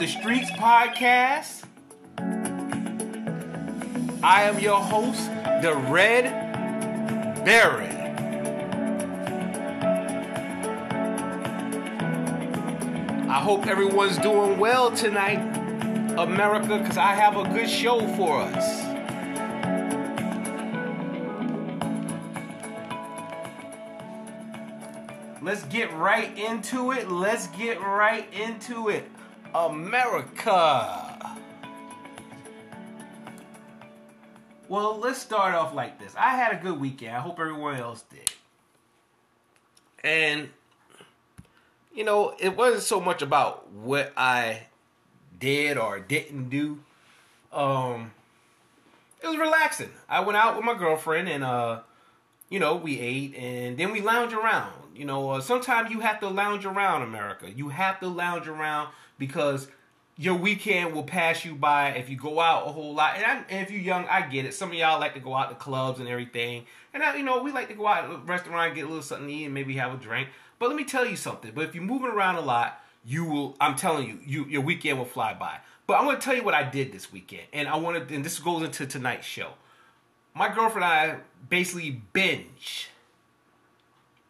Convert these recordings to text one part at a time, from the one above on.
the Streets podcast. I am your host, the Red Baron. I hope everyone's doing well tonight, America, because I have a good show for us. Let's get right into it. Let's get right into it. America. Well, let's start off like this. I had a good weekend. I hope everyone else did. And, you know, it wasn't so much about what I did or didn't do. Um, it was relaxing. I went out with my girlfriend and, uh, you know, we ate and then we lounged around. You know, uh, sometimes you have to lounge around America. You have to lounge around because your weekend will pass you by if you go out a whole lot. And, I, and if you're young, I get it. Some of y'all like to go out to clubs and everything. And, I, you know, we like to go out to a restaurant, get a little something to eat, and maybe have a drink. But let me tell you something. But if you're moving around a lot, you will, I'm telling you, you your weekend will fly by. But I'm going to tell you what I did this weekend. And I want to, and this goes into tonight's show. My girlfriend and I basically binge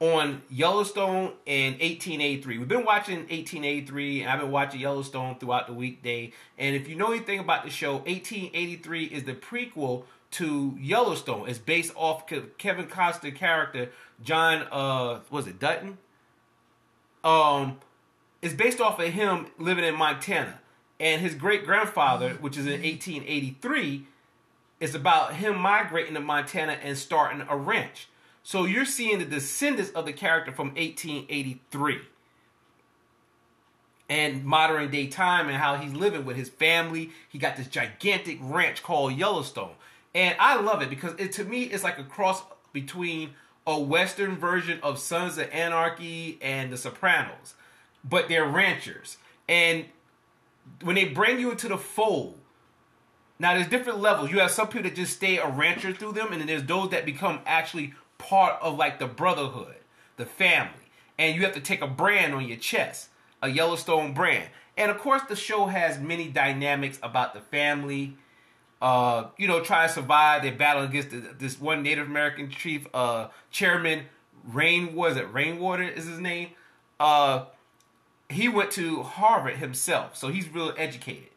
on Yellowstone and 1883. We've been watching 1883, and I've been watching Yellowstone throughout the weekday. And if you know anything about the show, 1883 is the prequel to Yellowstone. It's based off Kevin Costner character John. Uh, was it Dutton? Um, it's based off of him living in Montana, and his great grandfather, which is in 1883, is about him migrating to Montana and starting a ranch. So you're seeing the descendants of the character from 1883 and modern day time and how he's living with his family. He got this gigantic ranch called Yellowstone. And I love it because it to me it's like a cross between a western version of Sons of Anarchy and The Sopranos. But they're ranchers. And when they bring you into the fold, now there's different levels. You have some people that just stay a rancher through them, and then there's those that become actually part of like the brotherhood, the family. And you have to take a brand on your chest, a Yellowstone brand. And of course, the show has many dynamics about the family. Uh, you know, trying to survive. They battle against the, this one Native American chief, uh, Chairman Rain. Was it Rainwater? Is his name? Uh, he went to Harvard himself, so he's real educated.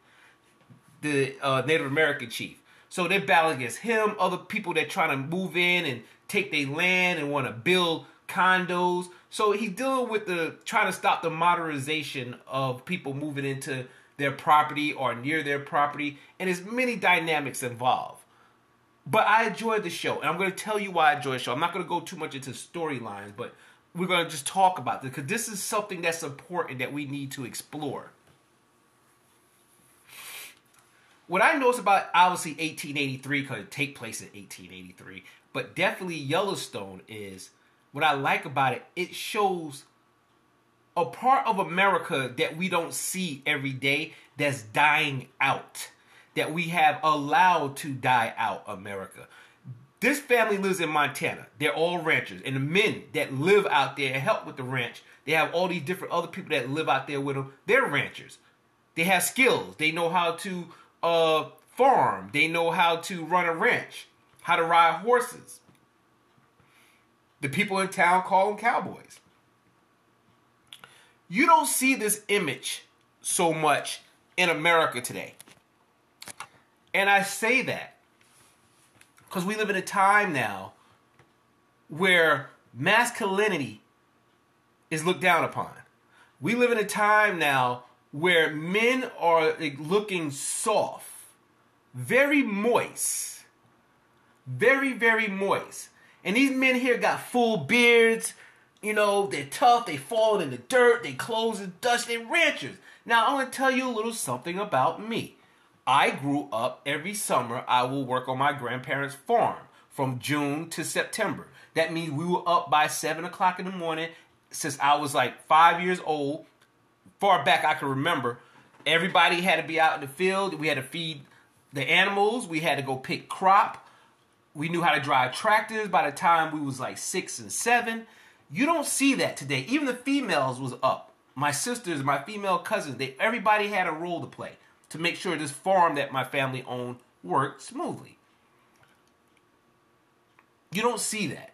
The uh, Native American chief. So they're battling against him, other people that trying to move in and take their land and want to build condos. So he's dealing with the trying to stop the modernization of people moving into their property or near their property, and there's many dynamics involved. But I enjoyed the show, and I'm going to tell you why I enjoyed the show. I'm not going to go too much into storylines, but we're going to just talk about this because this is something that's important that we need to explore. What I noticed about obviously 1883 because it take place in 1883, but definitely Yellowstone is what I like about it. It shows a part of America that we don't see every day that's dying out, that we have allowed to die out. America. This family lives in Montana. They're all ranchers, and the men that live out there and help with the ranch, they have all these different other people that live out there with them. They're ranchers. They have skills. They know how to uh, farm. They know how to run a ranch how to ride horses. The people in town call them cowboys. You don't see this image so much in America today. And I say that because we live in a time now where masculinity is looked down upon. We live in a time now where men are looking soft, very moist very, very moist. And these men here got full beards. You know, they're tough. They fall in the dirt. They clothes is dust. They're ranchers. Now, I want to tell you a little something about me. I grew up every summer. I will work on my grandparents' farm from June to September. That means we were up by seven o'clock in the morning since I was like five years old. Far back I can remember, everybody had to be out in the field. We had to feed the animals. We had to go pick crop we knew how to drive tractors by the time we was like six and seven. You don't see that today. Even the females was up my sisters, my female cousins, they everybody had a role to play to make sure this farm that my family owned worked smoothly. You don't see that.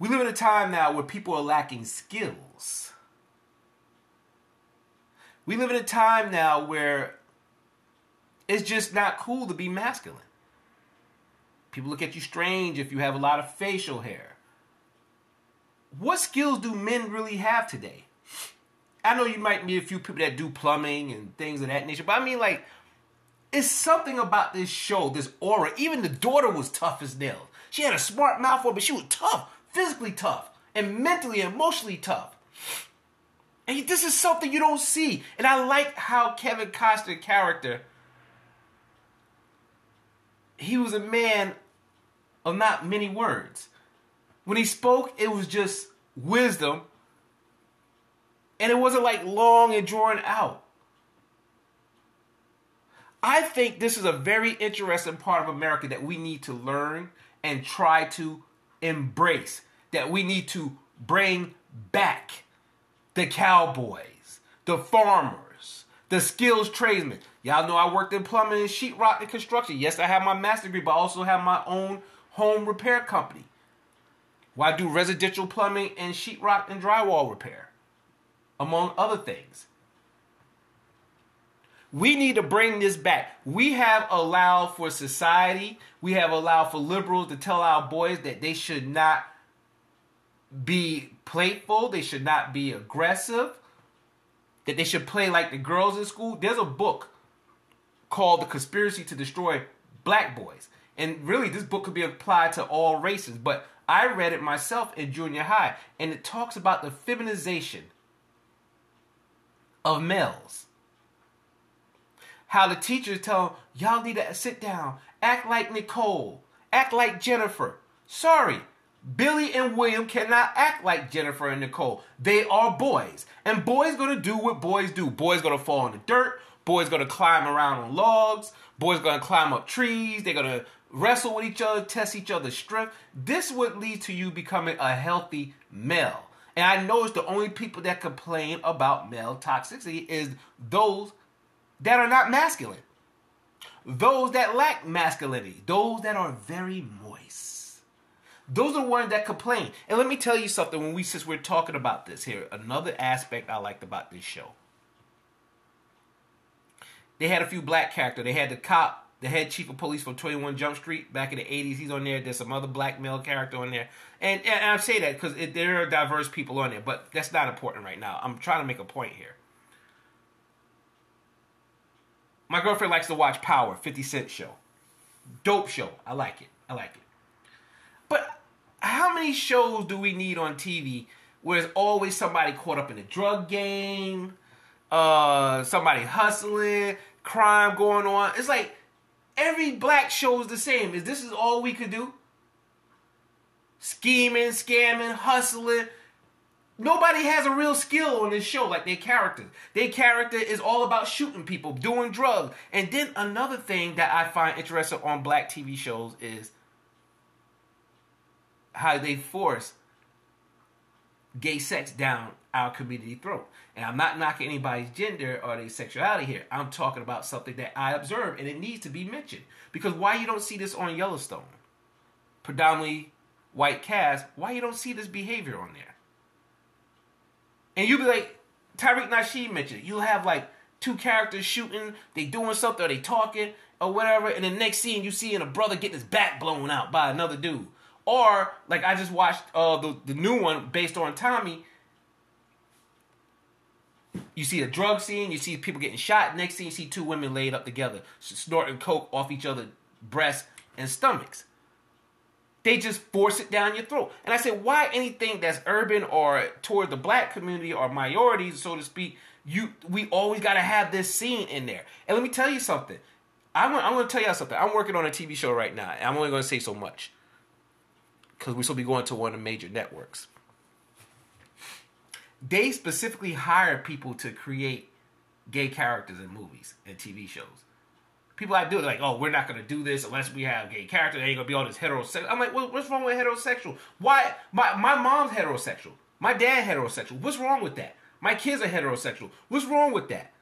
We live in a time now where people are lacking skills. We live in a time now where it's just not cool to be masculine. People look at you strange if you have a lot of facial hair. What skills do men really have today? I know you might meet a few people that do plumbing and things of that nature, but I mean, like, it's something about this show, this aura. Even the daughter was tough as nails. She had a smart mouth for, but she was tough, physically tough, and mentally emotionally tough. And this is something you don't see. And I like how Kevin Costner character he was a man of not many words. When he spoke, it was just wisdom. And it wasn't like long and drawn out. I think this is a very interesting part of America that we need to learn and try to embrace. That we need to bring back the cowboys, the farmers, the skills tradesmen. Y'all know I worked in plumbing and sheetrock and construction. Yes, I have my master degree, but I also have my own home repair company. Where I do residential plumbing and sheetrock and drywall repair, among other things. We need to bring this back. We have allowed for society, we have allowed for liberals to tell our boys that they should not be playful, they should not be aggressive, that they should play like the girls in school. There's a book called The Conspiracy to Destroy Black Boys. And really, this book could be applied to all races, but I read it myself in junior high, and it talks about the feminization of males. How the teachers tell y'all need to sit down, act like Nicole, act like Jennifer. Sorry, Billy and William cannot act like Jennifer and Nicole. They are boys. And boys gonna do what boys do. Boys gonna fall in the dirt. Boys gonna climb around on logs. Boys gonna climb up trees. They're gonna wrestle with each other, test each other's strength. This would lead to you becoming a healthy male. And I notice the only people that complain about male toxicity is those that are not masculine. Those that lack masculinity. Those that are very moist. Those are the ones that complain. And let me tell you something when we since we're talking about this here, another aspect I liked about this show they had a few black characters. They had the cop, the head chief of police from 21 Jump Street back in the 80s. He's on there. There's some other black male character on there. And, and I say that because there are diverse people on there, but that's not important right now. I'm trying to make a point here. My girlfriend likes to watch Power, 50 Cent show. Dope show. I like it. I like it. But how many shows do we need on TV where there's always somebody caught up in a drug game, uh, somebody hustling, crime going on. It's like every black show is the same. Is this is all we could do? Scheming, scamming, hustling. Nobody has a real skill on this show like their character. Their character is all about shooting people, doing drugs. And then another thing that I find interesting on black TV shows is how they force gay sex down our community throat. And I'm not knocking anybody's gender or their sexuality here. I'm talking about something that I observe and it needs to be mentioned. Because why you don't see this on Yellowstone? Predominantly white cast, why you don't see this behavior on there? And you'll be like, Tariq Nasheed mentioned, you'll have like two characters shooting, they doing something, or they talking, or whatever, and the next scene you see a brother getting his back blown out by another dude. Or like I just watched uh, the the new one based on Tommy. You see a drug scene, you see people getting shot. Next scene, you see two women laid up together, snorting coke off each other's breasts and stomachs. They just force it down your throat. And I said, why anything that's urban or toward the black community or minorities, so to speak, you we always got to have this scene in there. And let me tell you something. I'm, I'm going to tell y'all something. I'm working on a TV show right now. I'm only going to say so much because supposed to be going to one of the major networks. They specifically hire people to create gay characters in movies and TV shows. People I do it like, oh, we're not gonna do this unless we have gay characters. They ain't gonna be all this heterosexual. I'm like, well, what's wrong with heterosexual? Why? My my mom's heterosexual. My dad heterosexual. What's wrong with that? My kids are heterosexual. What's wrong with that?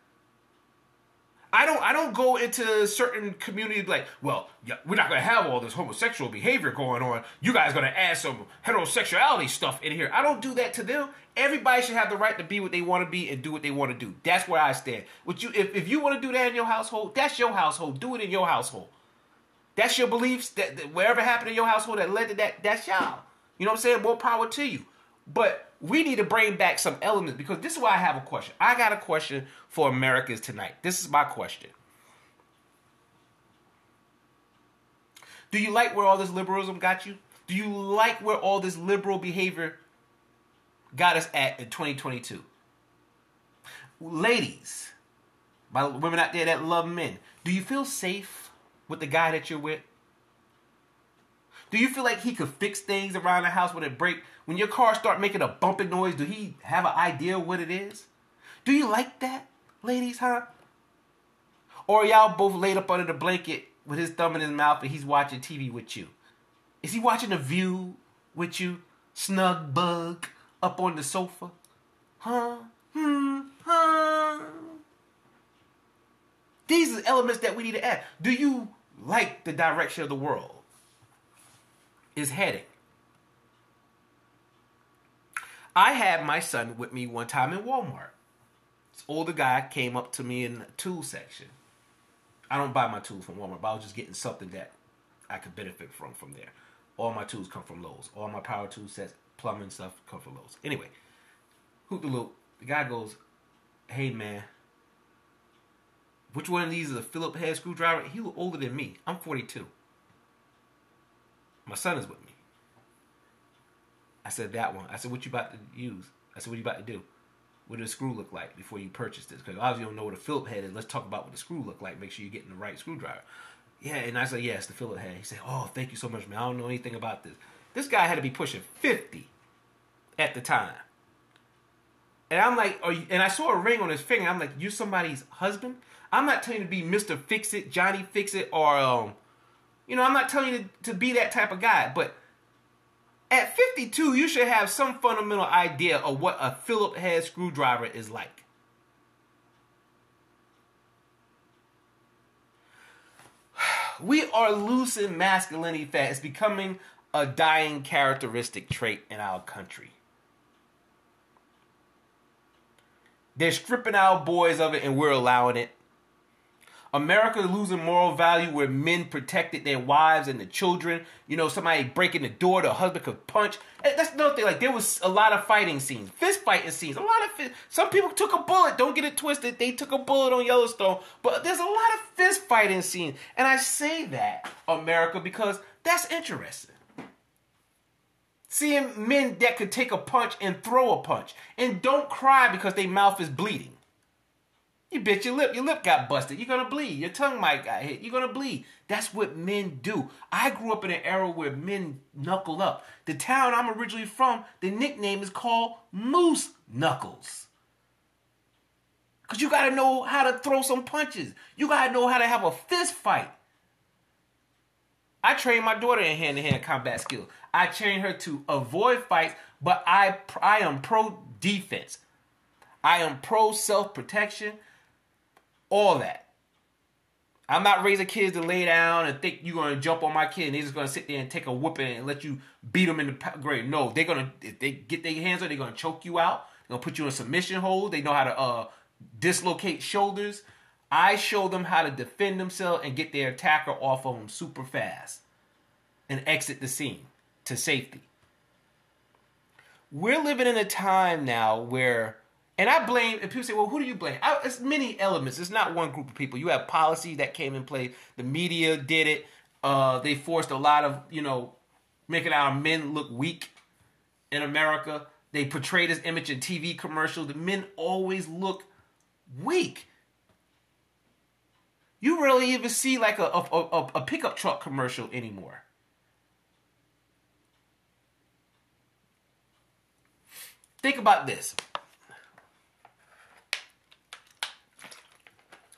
I don't I don't go into certain communities like, well, yeah, we're not gonna have all this homosexual behavior going on. You guys gonna add some heterosexuality stuff in here. I don't do that to them. Everybody should have the right to be what they want to be and do what they want to do. That's where I stand. What you if, if you want to do that in your household, that's your household. Do it in your household. That's your beliefs. That, that whatever happened in your household that led to that, that's y'all. You know what I'm saying? More power to you. But we need to bring back some elements because this is why I have a question. I got a question for Americans tonight. This is my question. Do you like where all this liberalism got you? Do you like where all this liberal behavior got us at in 2022? Ladies, my women out there that love men, do you feel safe with the guy that you're with? Do you feel like he could fix things around the house when it break? When your car start making a bumping noise, do he have an idea what it is? Do you like that, ladies, huh? Or y'all both laid up under the blanket with his thumb in his mouth and he's watching TV with you? Is he watching The View with you? Snug bug up on the sofa? Huh? Hmm? Huh? These are elements that we need to add. Do you like the direction of the world? is heading. I had my son with me one time in Walmart. This older guy came up to me in the tool section. I don't buy my tools from Walmart, but I was just getting something that I could benefit from from there. All my tools come from Lowe's. All my power tool sets, plumbing stuff come from Lowe's. Anyway, hoop the loop. The guy goes, "Hey man, which one of these is a Phillips head screwdriver?" He was older than me. I'm 42. My son is with me. I said that one. I said, what you about to use? I said, what you about to do? What does the screw look like before you purchase this? Because obviously you don't know what a Phillips head is. Let's talk about what the screw look like. Make sure you're getting the right screwdriver. Yeah, and I said, yes, the Phillips head. He said, oh, thank you so much, man. I don't know anything about this. This guy had to be pushing 50 at the time. And I'm like, and I saw a ring on his finger. I'm like, you somebody's husband? I'm not telling you to be Mr. Fix It, Johnny Fix It, or um, you know, I'm not telling you to, to be that type of guy, but at 52, you should have some fundamental idea of what a Phillips head screwdriver is like. We are losing masculinity fat. It's becoming a dying characteristic trait in our country. They're stripping our boys of it and we're allowing it. America losing moral value where men protected their wives and the children. You know, somebody breaking the door, the husband could punch. Eh, that's another thing. Like there was a lot of fighting scenes, fist fighting scenes. A lot of fist. Some people took a bullet. Don't get it twisted. They took a bullet on Yellowstone, but there's a lot of fist fighting scenes. And I say that America because that's interesting. Seeing men that could take a punch and throw a punch and don't cry because their mouth is bleeding. You bit your lip. Your lip got busted. You're gonna bleed. Your tongue might got hit. You're gonna bleed. That's what men do. I grew up in an era where men knuckle up. The town I'm originally from, the nickname is called Moose Knuckles. Cause you gotta know how to throw some punches. You gotta know how to have a fist fight. I train my daughter in hand-to-hand combat skills. I train her to avoid fights, but I I am pro defense. I am pro self-protection all that. I'm not raising kids to lay down and think you're gonna jump on my kid and they're just gonna sit there and take a whooping and let you beat them in the grave. No, they're gonna if they get their hands on, they're gonna choke you out. They're gonna put you in a submission hold. They know how to uh, dislocate shoulders. I show them how to defend themselves and get their attacker off of them super fast and exit the scene to safety. We're living in a time now where and I blame, and people say, well, who do you blame? I, it's many elements. It's not one group of people. You have policy that came in play. The media did it. Uh, they forced a lot of, you know, making our men look weak in America. They portray this image in TV commercials. The men always look weak. You rarely even see like a, a, a, a pickup truck commercial anymore. Think about this.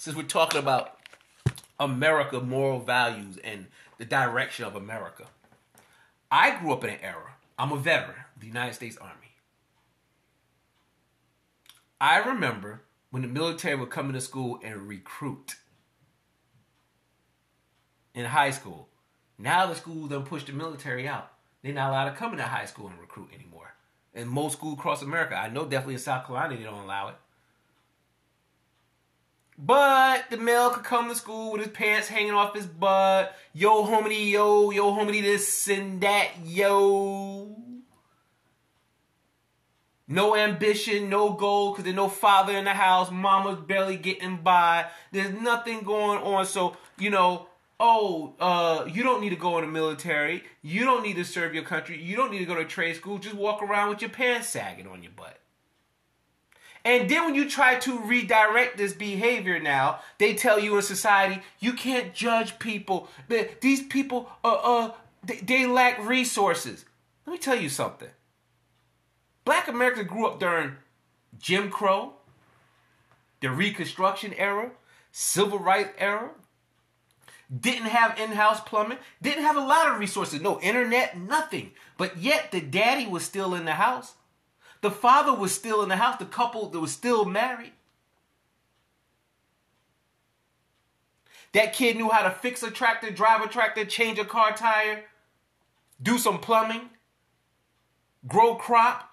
Since we're talking about America moral values and the direction of America. I grew up in an era, I'm a veteran of the United States Army. I remember when the military would come into school and recruit in high school. Now the schools don't push the military out. They're not allowed to come into high school and recruit anymore. In most schools across America, I know definitely in South Carolina they don't allow it. But the male could come to school with his pants hanging off his butt. Yo, homie, yo, yo, homie, this and that, yo. No ambition, no goal, because there's no father in the house. Mama's barely getting by. There's nothing going on. So, you know, oh, uh, you don't need to go in the military. You don't need to serve your country. You don't need to go to trade school. Just walk around with your pants sagging on your butt. And then when you try to redirect this behavior now, they tell you in society, you can't judge people. These people, uh, uh, they, lack resources. Let me tell you something. Black Americans grew up during Jim Crow, the Reconstruction era, Civil Rights era, didn't have in-house plumbing, didn't have a lot of resources, no internet, nothing. But yet the daddy was still in the house. The father was still in the house. The couple that was still married. That kid knew how to fix a tractor, drive a tractor, change a car tire, do some plumbing, grow crop.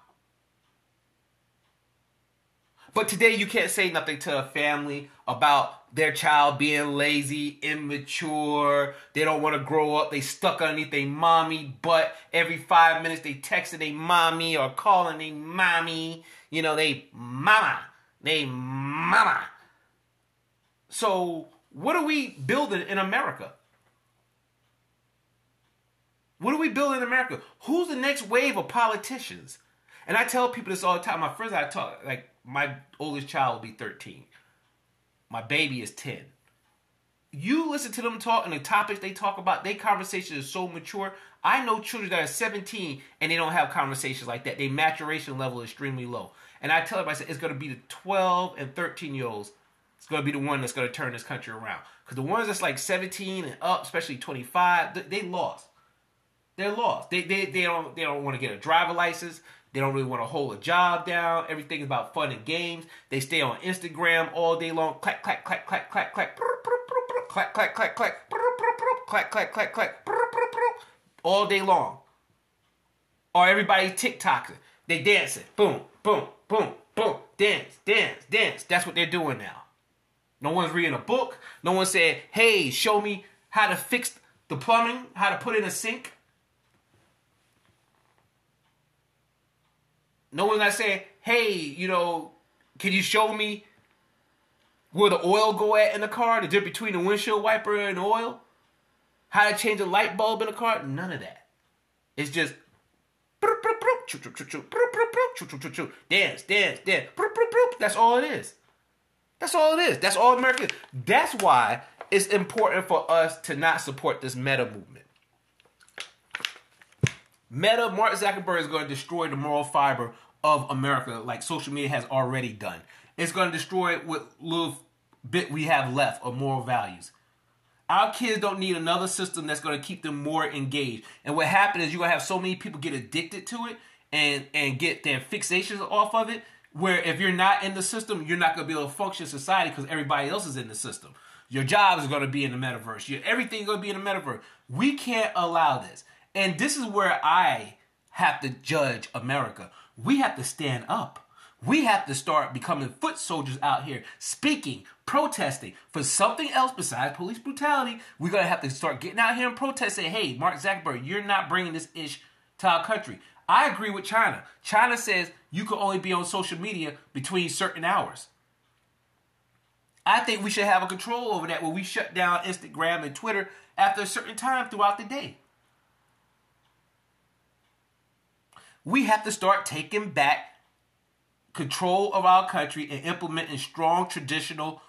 But today you can't say nothing to a family about their child being lazy, immature. They don't want to grow up. They stuck underneath their mommy But Every five minutes they texting their mommy or calling their mommy. You know, they mama. They mama. So what are we building in America? What are we building in America? Who's the next wave of politicians? And I tell people this all the time. My friends I talk, like my oldest child will be 13. My baby is 10. You listen to them talk and the topics they talk about, their conversation is so mature. I know children that are 17 and they don't have conversations like that. Their maturation level is extremely low. And I tell them, I said, it's going to be the 12 and 13 year olds. It's going to be the one that's going to turn this country around. Because the ones that's like 17 and up, especially 25, they lost. They're lost. They, they, they don't they don't want to get a driver license. They don't really want to hold a job down. Everything is about fun and games. They stay on Instagram all day long. Clack, clack, clack, clack, clack, clack. Clack, clack, clack, clack. Clack, clack, clack, clack. All day long. Or everybody TikToking. They dancing. Boom, boom, boom, boom. Dance, dance, dance. That's what they're doing now. No one's reading a book. No one said, hey, show me how to fix the plumbing, how to put in a sink. No one's not saying, hey, you know, can you show me where the oil go at in the car, the difference between the windshield wiper and oil? How to change a light bulb in a car? None of that. It's just dance, dance, dance. That's all it is. That's all it is. That's all America is. That's why it's important for us to not support this meta movement. Meta, Mark Zuckerberg is going to destroy the moral fiber of America, like social media has already done. It's going to destroy what little bit we have left of moral values. Our kids don't need another system that's going to keep them more engaged. And what happens is you're going to have so many people get addicted to it and and get their fixations off of it. Where if you're not in the system, you're not going to be able to function society because everybody else is in the system. Your job is going to be in the metaverse. Your everything's going to be in the metaverse. We can't allow this. And this is where I have to judge America. We have to stand up. We have to start becoming foot soldiers out here, speaking, protesting for something else besides police brutality. We're going to have to start getting out here and protest, saying, hey, Mark Zuckerberg, you're not bringing this ish to our country. I agree with China. China says you can only be on social media between certain hours. I think we should have a control over that where we shut down Instagram and Twitter after a certain time throughout the day. We have to start taking back control of our country and implementing strong traditional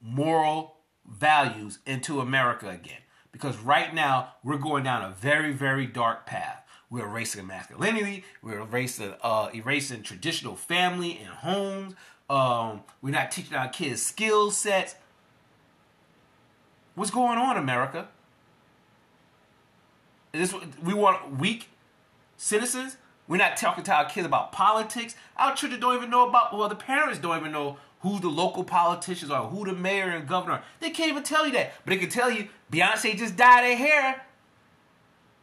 moral values into America again. Because right now, we're going down a very, very dark path. We're erasing masculinity. We're erasing, uh, erasing traditional family and homes. Um, we're not teaching our kids skill sets. What's going on, America? Is this we want weak citizens? We're not talking to our kids about politics. Our children don't even know about, well, the parents don't even know who the local politicians are, who the mayor and governor are. They can't even tell you that. But they can tell you Beyonce just dyed her hair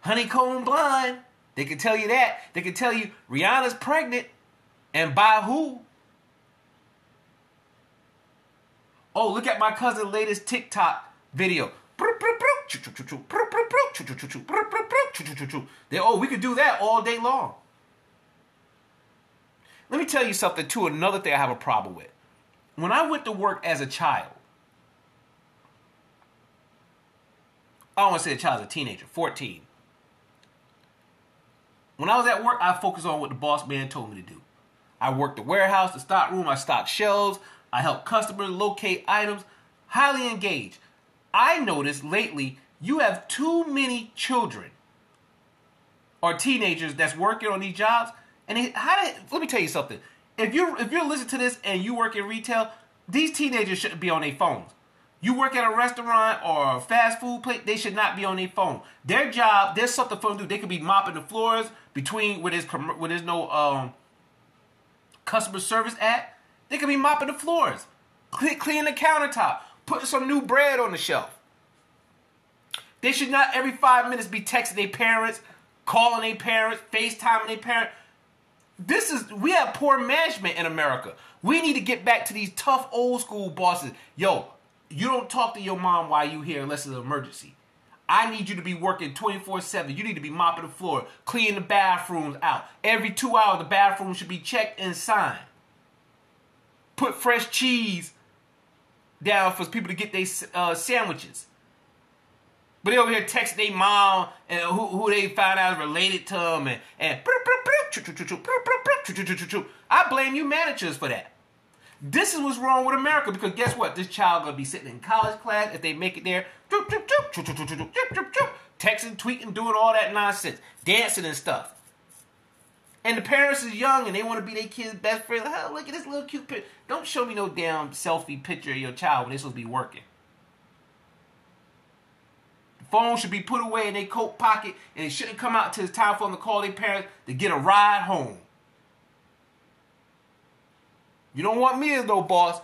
honeycomb blonde. They can tell you that. They can tell you Rihanna's pregnant and by who? Oh, look at my cousin's latest TikTok video. They, oh, we could do that all day long. Let me tell you something too. Another thing I have a problem with. When I went to work as a child, I don't want to say a child, as a teenager, 14. When I was at work, I focused on what the boss man told me to do. I worked the warehouse, the stock room, I stocked shelves, I helped customers locate items, highly engaged. I noticed lately you have too many children or teenagers that's working on these jobs. And they, how did, let me tell you something. If you if you're listening to this and you work in retail, these teenagers shouldn't be on their phones. You work at a restaurant or a fast food place, they should not be on their phone. Their job, there's something for them to do. They could be mopping the floors between where there's, where there's no um, customer service at. They could be mopping the floors, cleaning the countertop, putting some new bread on the shelf. They should not every five minutes be texting their parents, calling their parents, FaceTiming their parents. This is we have poor management in America. We need to get back to these tough old school bosses. Yo, you don't talk to your mom while you here unless it's an emergency. I need you to be working 24 7. You need to be mopping the floor, cleaning the bathrooms out. Every two hours, the bathroom should be checked and signed. Put fresh cheese down for people to get their uh, sandwiches. But they over here texting their mom and who, who they found out related to them and, and I blame you managers for that. This is what's wrong with America because guess what? This child gonna be sitting in college class if they make it there, texting, tweeting, doing all that nonsense, dancing and stuff. And the parents is young and they want to be their kid's best friend. Like, oh, look at this little cute picture. Don't show me no damn selfie picture of your child when they're supposed to be working. Phone should be put away in their coat pocket and it shouldn't come out till it's time for them to call their parents to get a ride home. You don't want me as no boss.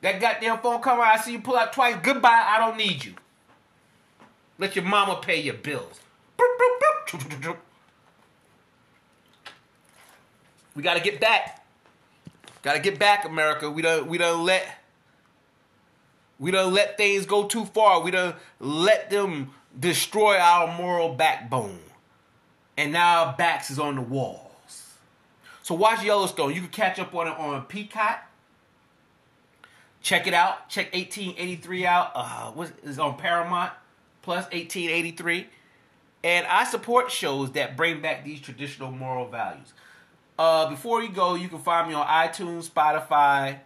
That goddamn phone come out, I see you pull out twice. Goodbye, I don't need you. Let your mama pay your bills. We gotta get back. Gotta get back, America. We don't we don't let we don't let things go too far. We don't let them destroy our moral backbone. And now our backs is on the walls. So watch Yellowstone. You can catch up on it on Peacock. Check it out. Check 1883 out. Uh, what is on Paramount Plus 1883. And I support shows that bring back these traditional moral values. Uh, before you go, you can find me on iTunes, Spotify,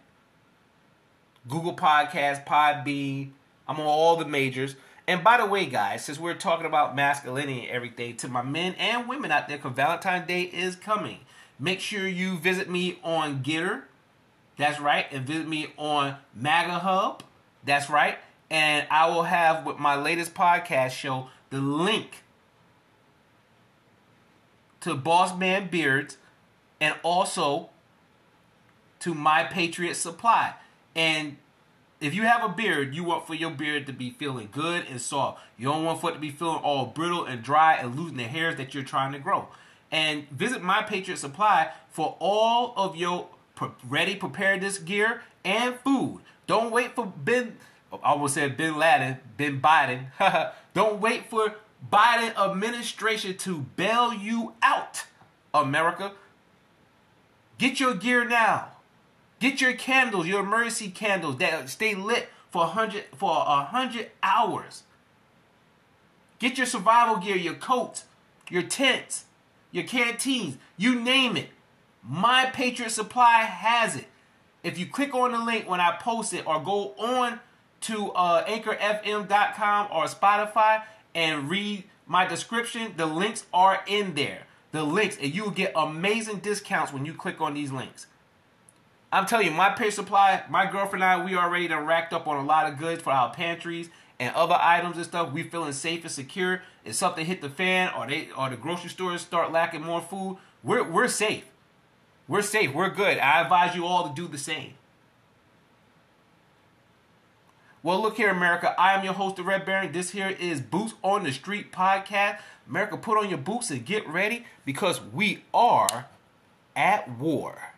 Google Podcasts, Podbean. I'm on all the majors. And by the way, guys, since we're talking about masculinity and everything, to my men and women out there, because Valentine's Day is coming. Make sure you visit me on GETTR. That's right. And visit me on MAGA Hub. That's right. And I will have with my latest podcast show the link to Boss Man Beards and also to My Patriot Supply. And if you have a beard, you want for your beard to be feeling good and soft. You don't want for it to be feeling all brittle and dry and losing the hairs that you're trying to grow and visit My Patriot Supply for all of your ready preparedness gear and food. Don't wait for Ben. I almost said Bin Laden, Ben Biden. Don't wait for Biden administration to bail you out, America. Get your gear now. Get your candles, your emergency candles that stay lit for a hundred for a hundred hours. Get your survival gear, your coats, your tents, your canteens, you name it. My Patriot Supply has it. If you click on the link when I post it or go on to uh, anchorfm.com or Spotify and read my description, the links are in there. The links, and you will get amazing discounts when you click on these links. I'm telling you, my pay supply, my girlfriend and I, we already done racked up on a lot of goods for our pantries and other items and stuff. We feeling safe and secure. If something hit the fan or they or the grocery stores start lacking more food, we're we're safe. We're safe. We're good. I advise you all to do the same. Well, look here, America. I am your host, the Red Baron. This here is Boots on the Street podcast. America, put on your boots and get ready because we are at war.